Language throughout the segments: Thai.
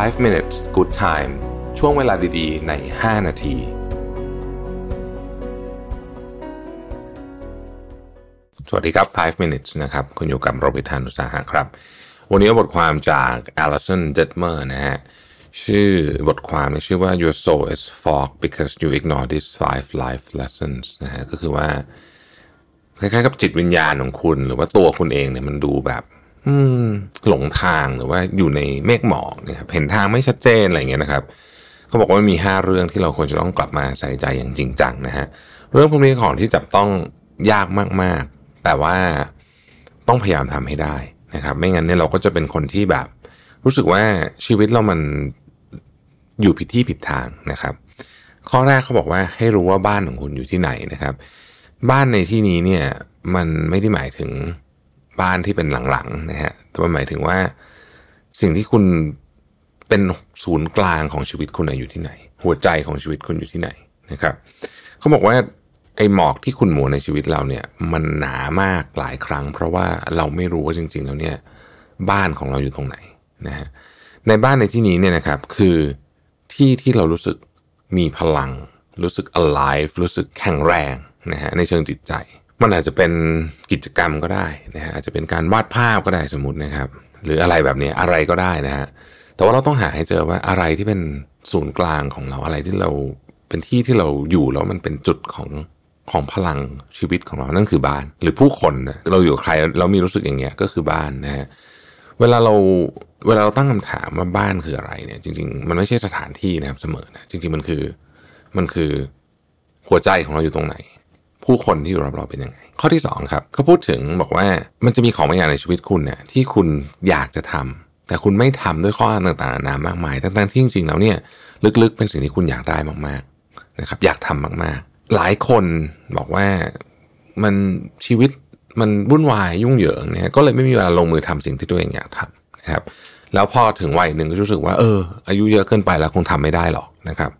5 minutes good time ช่วงเวลาดีๆ ใน 5 นาที สวัสดีครับ 5 minutes นะครับ คุณอยู่กับโรบิทานุสาหะครับ วันนี้บทความจาก Alison Detmer นะฮะ ชื่อบทความชื่อว่า Your soul is fog because you ignore these five life lessons นะฮะ ก็คือว่า คล้ายๆกับจิตวิญญาณของคุณ หรือว่าตัวคุณเองเนี่ยมันดูแบบ หลงทางหรือว่าอยู่ในเมฆหมอกเนี่ยครับเห็นทางไม่ชัดเจนอะไรเงี้ยนะครับเขาบอกว่ามีห้าเรื่องที่เราควรจะต้องกลับมาใส่ใจอย่างจริงจังนะฮะเรื่องพวกนี้ของที่จับต้องยากมากๆ แต่ว่าต้องพยายามทำให้ได้นะครับ ไม่งั้นเนี่ยเราก็จะเป็นคนที่แบบ รู้สึกว่าชีวิตเรามันอยู่ผิดที่ผิดทางนะครับ ข้อแรกเขาบอกว่าให้รู้ว่าบ้านของคุณอยู่ที่ไหนนะครับ บ้านในที่นี้เนี่ยมันไม่ได้หมายถึง บ้านที่เป็นหลังๆนะฮะแต่หมายถึงว่าสิ่งที่คุณเป็นศูนย์กลางของชีวิตคุณอยู่ที่ไหน หัวใจของชีวิตคุณอยู่ที่ไหนนะครับเขาบอกว่าไอ้หมอกที่คุณหมูในชีวิตเราเนี่ยมันหนามากหลายครั้ง เพราะว่าเราไม่รู้ว่าจริง ๆ แล้วเนี่ยบ้านของเราอยู่ตรงไหนนะฮะในบ้านในที่นี้เนี่ยนะครับคือที่ที่เรารู้สึกมีพลัง รู้สึก alive รู้สึกแข็งแรงนะฮะในเชิงจิตใจ มันอาจจะเป็นกิจกรรมก็ได้นะฮะอาจจะเป็นการวาดภาพก็ได้สมมตินะครับ หรืออะไรแบบนี้อะไรก็ได้นะฮะแต่ว่าเราต้องหาให้เจอว่าอะไรที่เป็นศูนย์กลางของเราอะไรที่เราเป็นที่ที่เราอยู่แล้วมันเป็นจุดของของพลังชีวิตของเรานั่นคือบ้าน หรือผู้คนนะเราอยู่ใครเรามีรู้สึกอย่างเงี้ยก็คือบ้านนะฮะเวลาเราเวลาเราตั้งคำถามว่าบ้านคืออะไรเนี่ย จริง ๆ มันไม่ใช่สถานที่นะครับเสมอนะจริง ๆ มันคือมันคือหัวใจของเราอยู่ตรงไหน ผู้คนที่อยู่รอบเราเป็นยังไง ข้อที่2ครับเขาพูดถึงบอกว่ามันจะมีของบางอย่างในชีวิตคุณเนี่ยที่คุณอยากจะทำแต่คุณไม่ทำด้วยข้อต่างๆนานามากมายทั้งๆที่จริงๆแล้วเนี่ยลึกๆเป็นสิ่งที่คุณอยากได้มากๆนะครับ อยากทำมากๆ หลายคนบอกว่ามันชีวิตมันวุ่นวายยุ่งเหยิงเนี่ยก็เลยไม่มีเวลาลงมือทำสิ่งที่ตัวเองอยากทำนะครับ แล้วพอถึงวัยหนึ่งก็รู้สึกว่า เออ อายุเยอะเกินไปแล้วคงทำไม่ได้หรอกนะครับ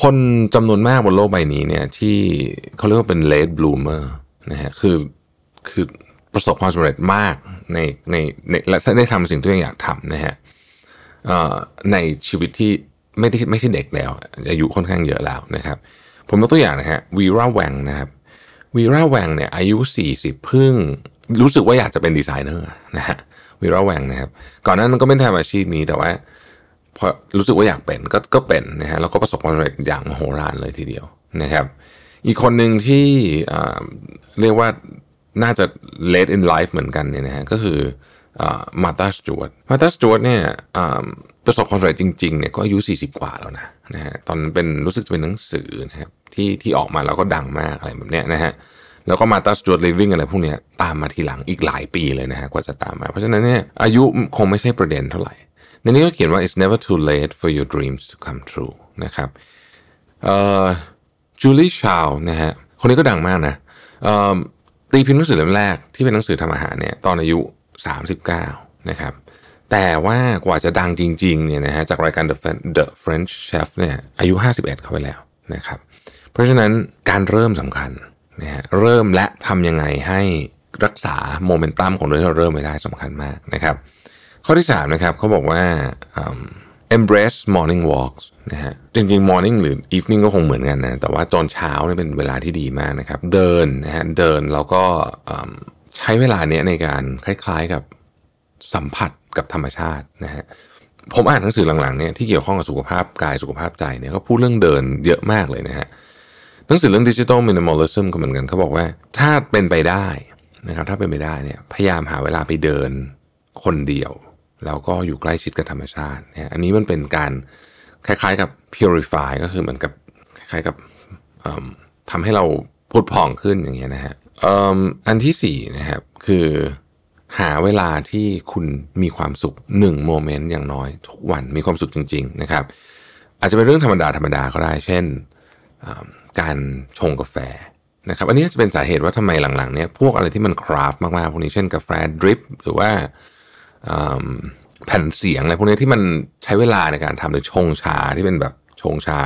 คนจำนวนมากบนโลกใบนี้เนี่ย ที่เขาเรียกว่าเป็น late bloomer นะฮะคือคือประสบความสำเร็จมากในในในและได้ทำสิ่งที่ตัวเองอยากทำนะฮะในชีวิตที่ไม่ได้ไม่ใช่เด็กแล้ว อายุค่อนข้างเยอะแล้วนะครับ ผมยกตัวอย่างนะฮะวีราแวงนะครับวีราแวงเนี่ยอายุ 40 เพิ่งรู้สึกว่าอยากจะเป็นดีไซเนอร์นะฮะวีราแวงนะครับ ก่อนหน้านั้นก็ไม่ทำอาชีพนี้แต่ว่า พอรู้สึกว่าอยากเป็นก็ก็เป็นนะฮะแล้วก็ประสบความสำเร็จอย่างมโหฬารเลยทีเดียวนะครับ อีกคนหนึ่งที่เรียกว่าน่าจะ late in life เหมือนกันเนี่ยนะฮะก็คือมาตาสจวตมาตาสจวตเนี่ยประสบความสำเร็จจริงๆเนี่ยก็อายุ 40 กว่าแล้วนะนะฮะตอนเป็นรู้สึกจะเป็นหนังสือนะครับที่ที่ออกมาแล้วก็ดังมากอะไรแบบเนี้ยนะฮะแล้วก็มาตาสจวตลิฟวิ่งอะไรพวกเนี้ยตามมาทีหลังอีกหลายปีเลยนะฮะกว่าจะตามมา เพราะฉะนั้นเนี่ยอายุคงไม่ใช่ประเด็นเท่าไหร่ ในนี้ก็เขียนว่า it's never too late for your dreams to come true นะครับจูลี่ชาวนะฮะคนนี้ก็ดังมากนะตีพิมพ์หนังสือเล่มแรกที่เป็นหนังสือทำอาหารเนี่ยตอนอายุ 39 นะครับ แต่ว่ากว่าจะดังจริงๆเนี่ยนะฮะจากรายการ The, The French Chef เนี่ยอายุ 51 เข้าไปแล้วนะครับ เพราะฉะนั้นการเริ่มสำคัญนะฮะเริ่มและทำยังไงให้รักษาโมเมนตัมของเรื่องที่เราเริ่มไม่ได้สำคัญมากนะครับ ข้อที่3นะครับเขาบอกว่า embrace morning walks นะฮะจริงๆ morning หรือ evening ก็คงเหมือนกันนะแต่ว่าตอนเช้าเนี่ยเป็นเวลาที่ดีมากนะครับ เดินนะฮะเดินแล้วก็ใช้เวลาเนี้ยในการคล้ายๆกับสัมผัสกับธรรมชาตินะฮะผมอ่านหนังสือหลังๆเนี่ยที่เกี่ยวข้องกับสุขภาพกายสุขภาพใจเนี่ยเขาพูดเรื่องเดินเยอะมากเลยนะฮะหนังสือเรื่องดิจิทัลมินิมอลลิซึมก็เหมือนกันเขาบอกว่าถ้าเป็นไปได้นะครับถ้าเป็นไปได้เนี่ยพยายามหาเวลาไปเดินคนเดียว แล้วก็อยู่ใกล้ชิดกับธรรมชาติเนี่ยอันนี้มันเป็นการคล้ายๆกับ purify ก็คือเหมือนกับคล้ายๆกับทำให้เราพุดผ่องขึ้นอย่างเงี้ยนะฮะอันที่สี่นะครับคือหาเวลาที่คุณมีความสุขหนึ่งโมเมนต์อย่างน้อย ทุกวันมีความสุขจริง ๆ นะครับ อาจจะเป็นเรื่องธรรมดาธรรมดาก็ได้ เช่นการชงกาแฟนะครับ อันนี้จะเป็นสาเหตุว่าทำไมหลังๆเนี่ยพวกอะไรที่มันคราฟมากๆ พวกนี้เช่นกาแฟดริปหรือว่า แผ่นเสียงอะไรพวกนี้ที่มันใช้เวลาในการทำหรือชงชาที่เป็นแบบชงชา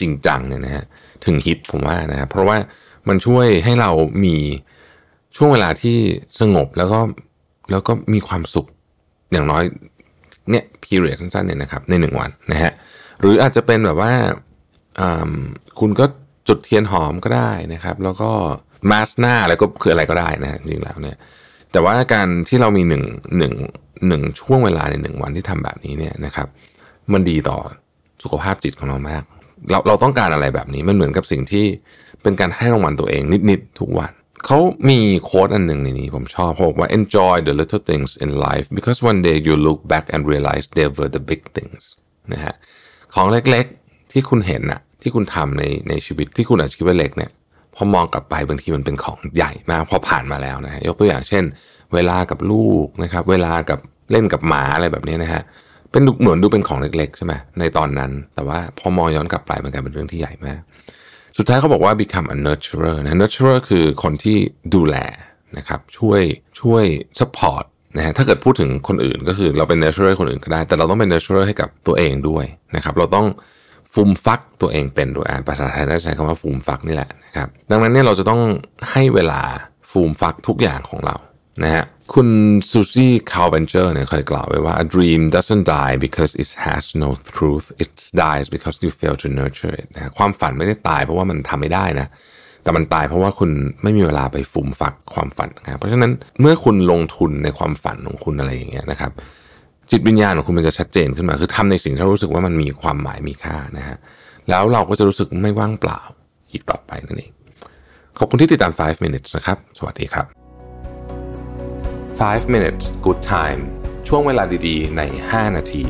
จริงจังเนี่ยนะฮะถึงฮิตผมว่านะครับเพราะว่ามันช่วยให้เรามีช่วงเวลาที่สงบแล้วก็แล้วก็มีความสุขอย่างน้อยเนี่ย period สั้นๆเนี่ยนะครับในหนึ่งวันนะฮะหรืออาจจะเป็นแบบว่าคุณก็จุดเทียนหอมก็ได้นะครับ แล้วก็มาสหน้าอะไรก็คืออะไรก็ได้นะจริงแล้วเนี่ย แต่ว่าการที่เรามีหนึ่งหนึ่งหนึ่งช่วงเวลาในหนึ่งวันที่ทำแบบนี้เนี่ยนะครับ มันดีต่อสุขภาพจิตของเรามาก เราเราต้องการอะไรแบบนี้มันเหมือนกับสิ่งที่เป็นการให้รางวัลตัวเองนิดๆทุกวันเขามีโค้ดอันหนึ่งในนี้ผมชอบเขาบอกว่า enjoy the little things in life because one day you look back and realize they were the big things นะฮะของเล็กๆที่คุณเห็นอะที่คุณทำในในชีวิตที่คุณอาจจะคิดว่าเล็กเนี่ย อมองกลับไปบางทีมันเป็นของใหญ่มากพอผ่านมาแล้วนะฮะยกตัวอย่างเช่น เวลากับลูกนะครับ เวลากับเล่นกับหมาอะไรแบบนี้นะฮะเป็นเหมือนดูเป็นของเล็กๆใช่ไหมในตอนนั้น แต่ว่าพอมองย้อนกลับไปมันกลายเป็นเรื่องที่ใหญ่มาก สุดท้ายเขาบอกว่า become a nurturer นะ nurturer คือคนที่ดูแลนะครับช่วยช่วย support นะฮะถ้าเกิดพูดถึงคนอื่นก็คือเราเป็น nurturer คนอื่นก็ได้ แต่เราต้องเป็น nurturer ให้กับตัวเองด้วยนะครับ เราต้อง ฟูมฟักตัวเองเป็นด้วยอ่านภาษาไทยได้ใช้คำว่าฟูมฟักนี่แหละนะครับดังนั้นเนี่ยเราจะต้องให้เวลาฟูมฟักทุกอย่างของเรานะฮะคุณซูซี่คาร์เวนเจอร์เนี่ยเคยกล่าวไว้ว่า a dream doesn't die because it has no truth it dies because you fail to nurture it นะความฝันไม่ได้ตายเพราะว่ามันทำไม่ได้นะ แต่มันตายเพราะว่าคุณไม่มีเวลาไปฟูมฟักความฝันนะเพราะฉะนั้นเมื่อคุณลงทุนในความฝันของคุณอะไรอย่างเงี้ยนะครับ จิตวิญญาณของคุณมันจะชัดเจนขึ้นมา คือทำในสิ่งที่เรารู้สึกว่ามันมีความหมายมีค่านะฮะแล้วเราก็จะรู้สึกไม่ว่างเปล่าอีกต่อไปนั่นเองขอบคุณที่ติดตาม 5 minutes นะครับ สวัสดีครับ 5 minutes good time ช่วงเวลาดีๆ ใน 5 นาที